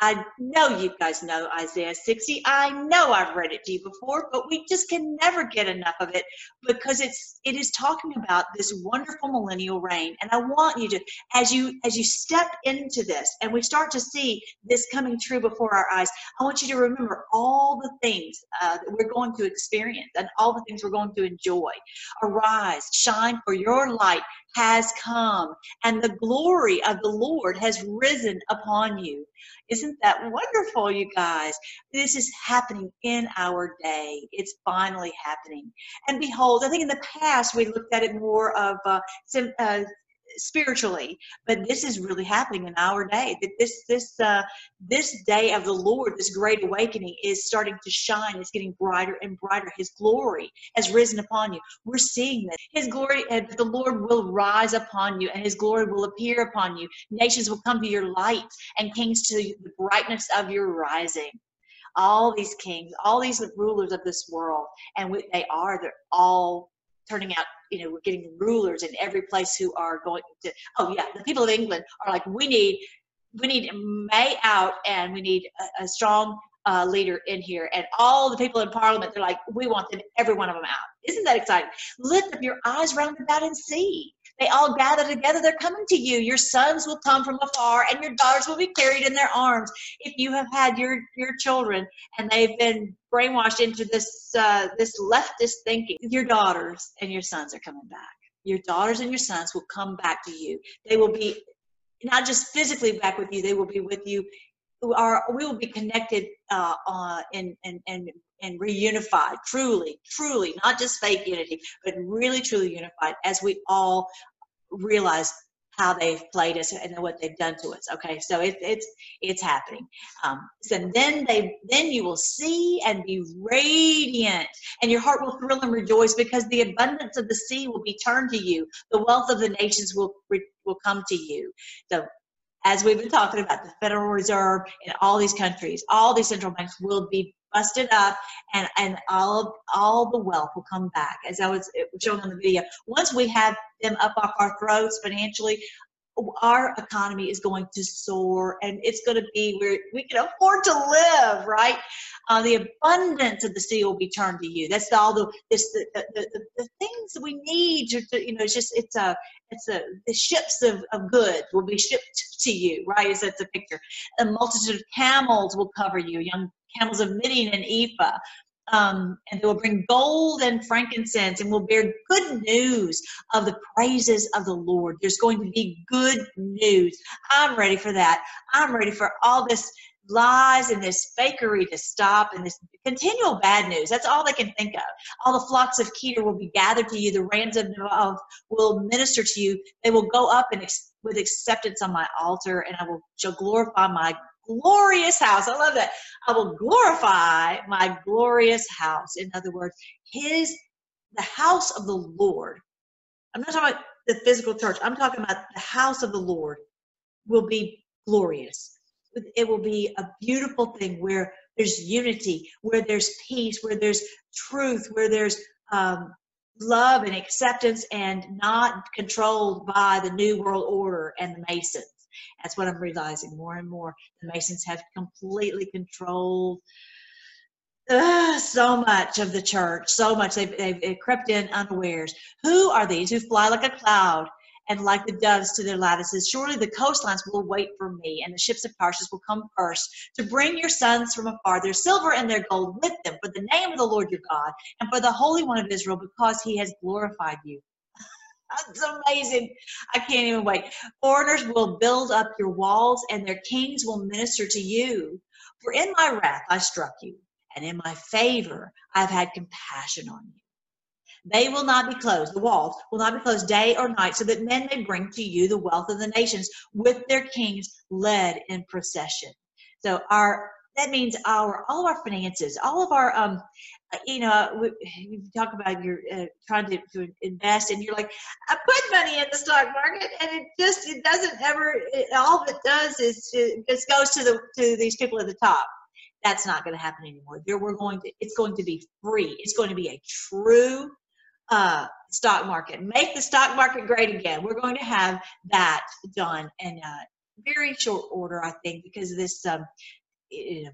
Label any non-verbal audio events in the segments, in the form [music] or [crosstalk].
I know you guys know Isaiah 60. I know I've read it to you before, but we just can never get enough of it because it's it is talking about this wonderful millennial reign. And I want you to, as you as you step into this and we start to see this coming true before our eyes, I want you to remember all the things uh, that we're going to experience and all the things we're going to enjoy. Arise, shine, for your light has come, and the glory of the Lord has risen upon you. Isn't that wonderful, you guys? This is happening in our day. It's finally happening. And behold, I think in the past we looked at it more of uh, uh, spiritually but this is really happening in our day that this this uh, this day of the lord this great awakening is starting to shine it's getting brighter and brighter. His glory has risen upon you. We're seeing this. His glory and the lord will rise upon you and his glory will appear upon you. Nations will come to your light and kings to the brightness of your rising. All these kings all these rulers of this world and they are they're all turning out you know we're getting rulers in every place who are going to oh yeah the people of england are like we need we need may out and we need a, a strong uh, leader in here. And all the people in parliament they're like we want them every one of them out. Isn't that exciting? Lift up your eyes round about and see they all gather together they're coming to you your sons will come from afar and your daughters will be carried in their arms if you have had your your children and they've been brainwashed into this uh, this leftist thinking. Your daughters and your sons are coming back. Your daughters and your sons will come back to you. They will be not just physically back with you. They will be with you. Are we will be connected uh, uh, and and and and reunified, truly, truly, not just fake unity, but really, truly unified as we all realize how they've played us and what they've done to us. Okay, so it, it's it's happening. Um, so then they then you will see and be radiant, and your heart will thrill and rejoice because the abundance of the sea will be turned to you. The wealth of the nations will will come to you. As we've been talking about, the Federal Reserve in all these countries, all these central banks will be busted up and and all all the wealth will come back as i was showing on the video. Once we have them up off our throats financially our economy is going to soar and it's going to be where we can afford to live right? Uh, the abundance of the sea will be turned to you. That's all the this the, the, the, the things that we need to, you know it's just it's a it's a the ships of, of goods will be shipped to you right? As that's a picture. A multitude of camels will cover you young camels of Midian and Ephah. Um, and they will bring gold and frankincense and will bear good news of the praises of the Lord. There's going to be good news. I'm ready for that. I'm ready for all this lies and this fakery to stop and this continual bad news. That's all they can think of. All the flocks of Kedar will be gathered to you. The rams of Nebaioth will minister to you. They will go up and ex- with acceptance on my altar, and I will shall glorify my glorious house. I love that. I will glorify my glorious house. In other words, his the house of the Lord. I'm not talking about the physical church. I'm talking about the house of the Lord will be glorious. It will be a beautiful thing where there's unity, where there's peace, where there's truth, where there's um, love and acceptance, and not controlled by the New World Order and the Masons. That's what I'm realizing more and more. The Masons have completely controlled uh, so much of the church, so much. They've, they've crept in unawares. Who are these who fly like a cloud and like the doves to their lattices? Surely the coastlines will wait for me, and the ships of Tarshish will come first to bring your sons from afar, their silver and their gold with them, for the name of the Lord your God, and for the Holy One of Israel, because he has glorified you. That's amazing. I can't even wait. Foreigners will build up your walls, and their kings will minister to you. For in my wrath I struck you, and in my favor I've had compassion on you. They will not be closed, the walls will not be closed day or night, so that men may bring to you the wealth of the nations with their kings led in procession. So our that means our all of our finances, all of our um, you know, you talk about you're uh, trying to, to, invest, and you're like, I put money in the stock market, and it just it doesn't ever. It, all it does is just goes to the to these people at the top. That's not going to happen anymore. There, we're going to. It's going to be free. It's going to be a true uh, stock market. Make the stock market great again. We're going to have that done, and uh, very short order, I think, because this, um, you know,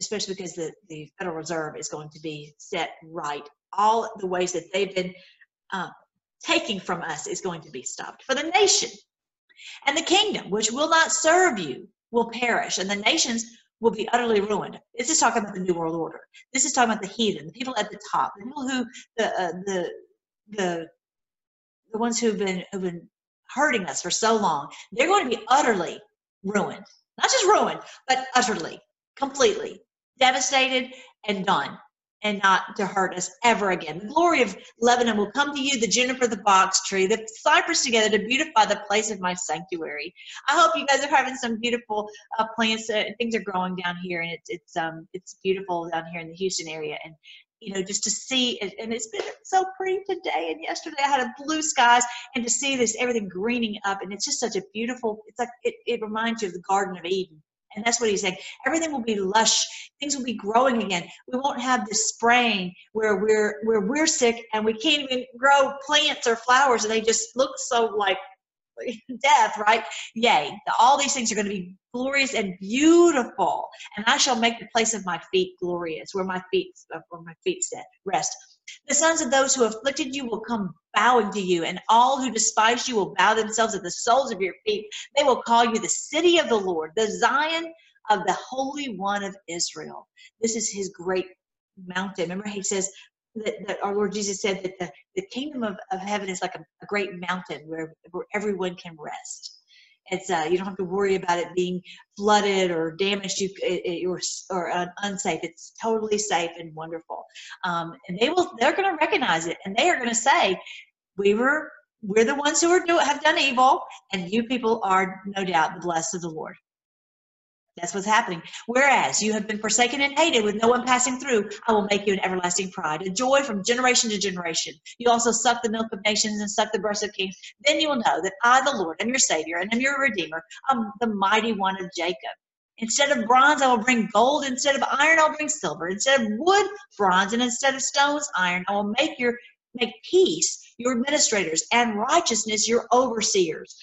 especially because the, the Federal Reserve is going to be set right. All the ways that they've been uh, taking from us is going to be stopped. For the nation and the kingdom, which will not serve you, will perish, and the nations will be utterly ruined. This is talking about the New World Order. This is talking about the heathen, the people at the top, the people who the uh, the the the ones who've been who've been hurting us for so long. They're going to be utterly ruined, not just ruined, but utterly, completely devastated and done and not to hurt us ever again. The glory of Lebanon will come to you, the juniper, the box tree, the cypress together to beautify the place of my sanctuary. I hope you guys are having some beautiful uh, plants. Uh, things are growing down here, and it's it's um it's beautiful down here in the Houston area. And you know, just to see it, and it's been so pretty today and yesterday. I had a blue skies, and to see this everything greening up, and it's just such a beautiful. It's like it, it reminds you of the Garden of Eden and that's what he's saying. Everything will be lush. Things will be growing again. We won't have this spraying where we're where we're sick and we can't even grow plants or flowers and they just look so like [laughs] death, right? Yay. All these things are going to be glorious and beautiful. And I shall make the place of my feet glorious, where my feet uh, where my feet rest. The sons of those who afflicted you will come bowing to you, and all who despise you will bow themselves at the soles of your feet. They will call you the city of the Lord, the Zion of the Holy One of Israel. This is his great mountain. Remember, he says that, that our Lord Jesus said that the, the kingdom of, of heaven is like a, a great mountain where, where everyone can rest. It's uh, you don't have to worry about it being flooded or damaged you, or, or uh, unsafe. It's totally safe and wonderful. Um, and they will they're going to recognize it and they are going to say, we were we're the ones who are do, have done evil, and you people are no doubt the blessed of the Lord. That's what's happening. Whereas you have been forsaken and hated with no one passing through, I will make you an everlasting pride, a joy from generation to generation. You also suck the milk of nations and suck the breast of kings. Then you will know that I, the Lord, am your Savior and am your Redeemer. I'm the mighty one of Jacob. Instead of bronze, I will bring gold. Instead of iron, I'll bring silver. Instead of wood, bronze, and instead of stones, iron. I will make your make peace your administrators and righteousness your overseers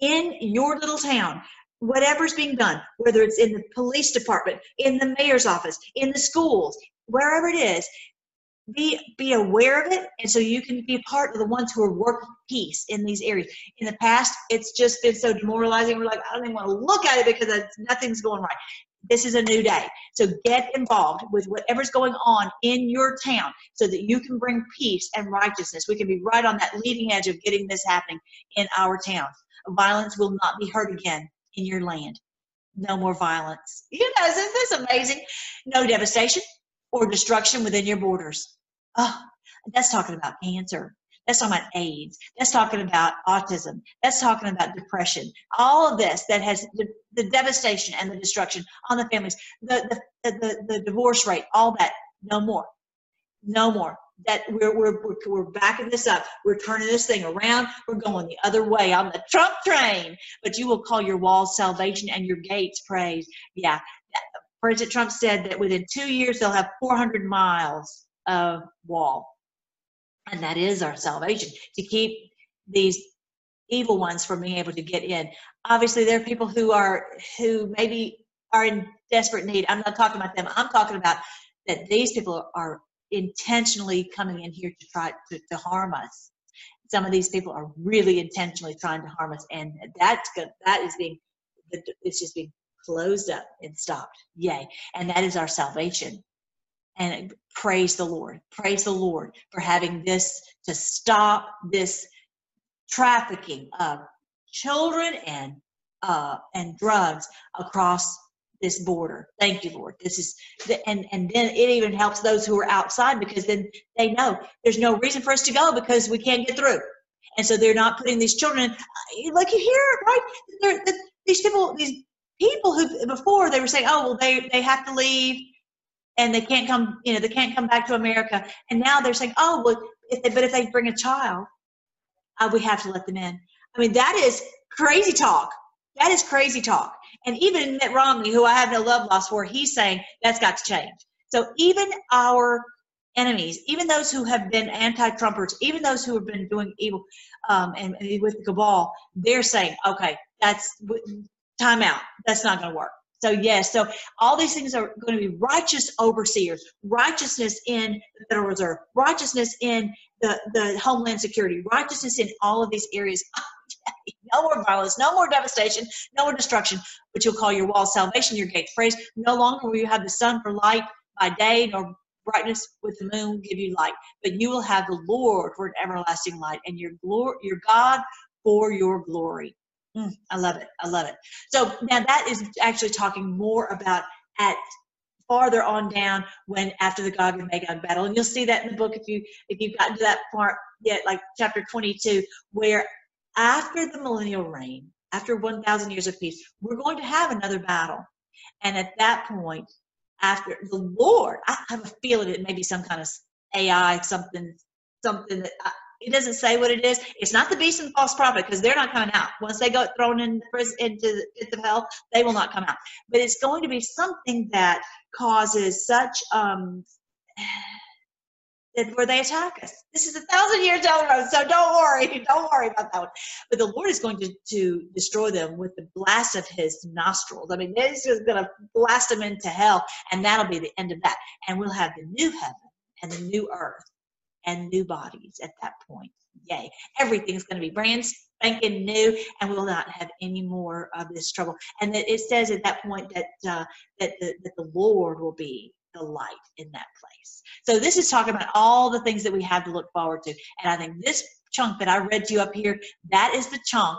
in your little town whatever's being done, whether it's in the police department, in the mayor's office, in the schools, wherever it is, be be aware of it and so you can be part of the ones who are working peace in these areas. In the past it's just been so demoralizing we're like i don't even want to look at it because nothing's going right. This is a new day. So get involved with whatever's going on in your town so that you can bring peace and righteousness. We can be right on that leading edge of getting this happening in our town. Violence will not be heard again in your land. No more violence. You know, isn't this amazing? No devastation or destruction within your borders. Oh, that's talking about cancer. That's talking about AIDS. That's talking about autism. That's talking about depression. All of this that has the, the devastation and the destruction on the families, the, the, the, the divorce rate, all that, no more. No more that we're, we're, we're, backing this up. We're turning this thing around. We're going the other way on the Trump train. But you will call your walls salvation and your gates praise. Yeah. President Trump said that within two years they'll have 400 miles of wall. And that is our salvation to keep these evil ones from being able to get in. Obviously, there are people who are who maybe are in desperate need. I'm not talking about them. I'm talking about that these people are intentionally coming in here to try to, to harm us. Some of these people are really intentionally trying to harm us, and that's good. That is being, it's just being closed up and stopped. Yay! And that is our salvation. And praise the Lord. Praise the Lord for having this to stop this trafficking of children and uh, and drugs across this border. Thank you, Lord. This is the, and and then it even helps those who are outside because then they know there's no reason for us to go because we can't get through, and so they're not putting these children in, like you hear right. They're, they're, these people, these people who before they were saying, oh well, they they have to leave and they can't come, you know, they can't come back to America, and now they're saying, oh well, if they, but if they bring a child, uh, we have to let them in. I mean, that is crazy talk. That is crazy talk. And even Mitt Romney, who I have no love lost for, he's saying that's got to change. So even our enemies, even those who have been anti-Trumpers, even those who have been doing evil um, and, and, with the cabal, they're saying, okay, that's time out. That's not going to work. So, yes, so all these things are going to be righteous overseers, righteousness in the Federal Reserve, righteousness in the, the Homeland Security, righteousness in all of these areas. [laughs] no more violence, no more devastation, no more destruction, but you'll call your wall salvation, your gate praise. No longer will you have the sun for light by day, nor brightness with the moon give you light, but you will have the Lord for an everlasting light, and your glory, your God for your glory. Mm, I love it. I love it. So now that is actually talking more about at farther on down when after the Gog and Magog battle, and you'll see that in the book if you if you've gotten to that part yet, like chapter 22, where after the millennial reign, after 1,000 years of peace, we're going to have another battle, and at that point, after the Lord, I have a feeling it may be some kind of AI, something, something that I, it doesn't say what it is. It's not the beast and the false prophet because they're not coming out. Once they go thrown in prison, into the of hell, they will not come out. But it's going to be something that causes such um, [sighs] where they attack us. This is a thousand years down so don't worry, [laughs] don't worry about that one. But the Lord is going to, to destroy them with the blast of His nostrils. I mean, He's just going to blast them into hell, and that'll be the end of that. And we'll have the new heaven and the new earth and new bodies at that point. Yay. Everything's going to be brand spanking new and we'll not have any more of this trouble. And that it says at that point that, uh, that, the, that the Lord will be the light in that place. So this is talking about all the things that we have to look forward to. And I think this chunk that I read to you up here, that is the chunk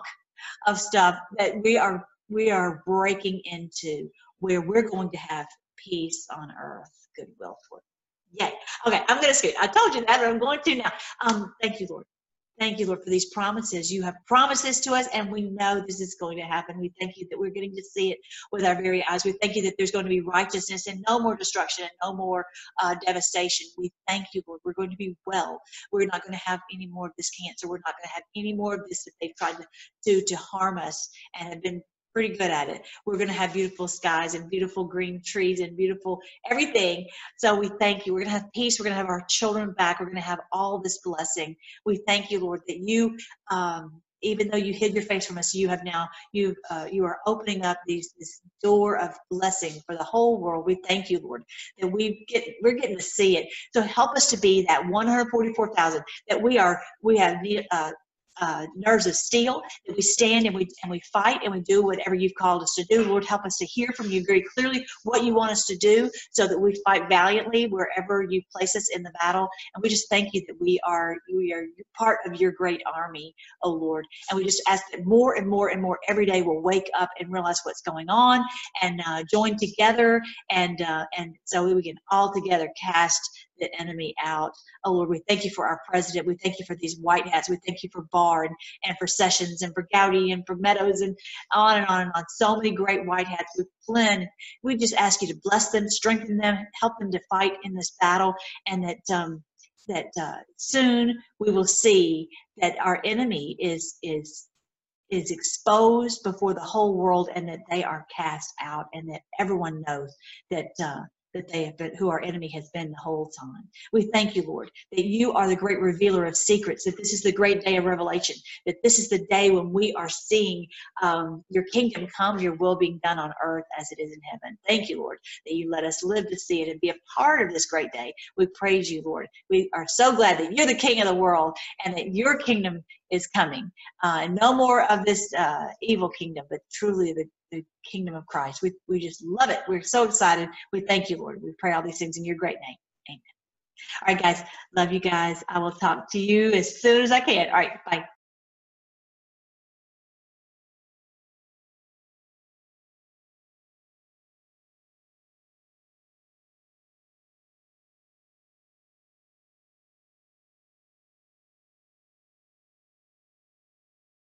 of stuff that we are we are breaking into where we're going to have peace on earth, goodwill toward Yay. Okay, I'm going to skip. I told you that, but I'm going to now. Um, thank you, Lord. Thank you, Lord, for these promises. You have promises to us, and we know this is going to happen. We thank you that we're getting to see it with our very eyes. We thank you that there's going to be righteousness and no more destruction and no more uh, devastation. We thank you, Lord. We're going to be well. We're not going to have any more of this cancer. We're not going to have any more of this that they've tried to do to harm us and have been pretty good at it. We're going to have beautiful skies and beautiful green trees and beautiful everything. So we thank you. We're going to have peace. We're going to have our children back. We're going to have all this blessing. We thank you, Lord, that you, um, even though you hid your face from us, you have now you uh, you are opening up these this door of blessing for the whole world. We thank you, Lord, that we get we're getting to see it. So help us to be that 144,000 that we are we have uh, uh, nerves of steel that we stand and we and we fight and we do whatever you've called us to do. Lord help us to hear from you very clearly what you want us to do so that we fight valiantly wherever you place us in the battle. And we just thank you that we are we are part of your great army oh lord. And we just ask that more and more and more every day we'll wake up and realize what's going on and uh, join together and uh, and so we can all together cast the enemy out. Oh Lord, we thank you for our president. We thank you for these white hats. We thank you for Barr and, and for Sessions and for Gowdy and for Meadows and on and on and on. So many great white hats. We Flynn. We just ask you to bless them, strengthen them, help them to fight in this battle, and that um, that uh, soon we will see that our enemy is is is exposed before the whole world and that they are cast out and that everyone knows that uh, that they have been, who our enemy has been the whole time. We thank you, Lord, that you are the great revealer of secrets, that this is the great day of revelation, that this is the day when we are seeing um, your kingdom come, your will being done on earth as it is in heaven. Thank you, Lord, that you let us live to see it and be a part of this great day. We praise you, Lord. We are so glad that you're the king of the world and that your kingdom is coming. Uh, no more of this uh, evil kingdom, but truly the, the kingdom of Christ. We, we just love it. We're so excited. We thank you, Lord. We pray all these things in your great name. Amen. All right, guys. Love you guys. I will talk to you as soon as I can. All right. Bye.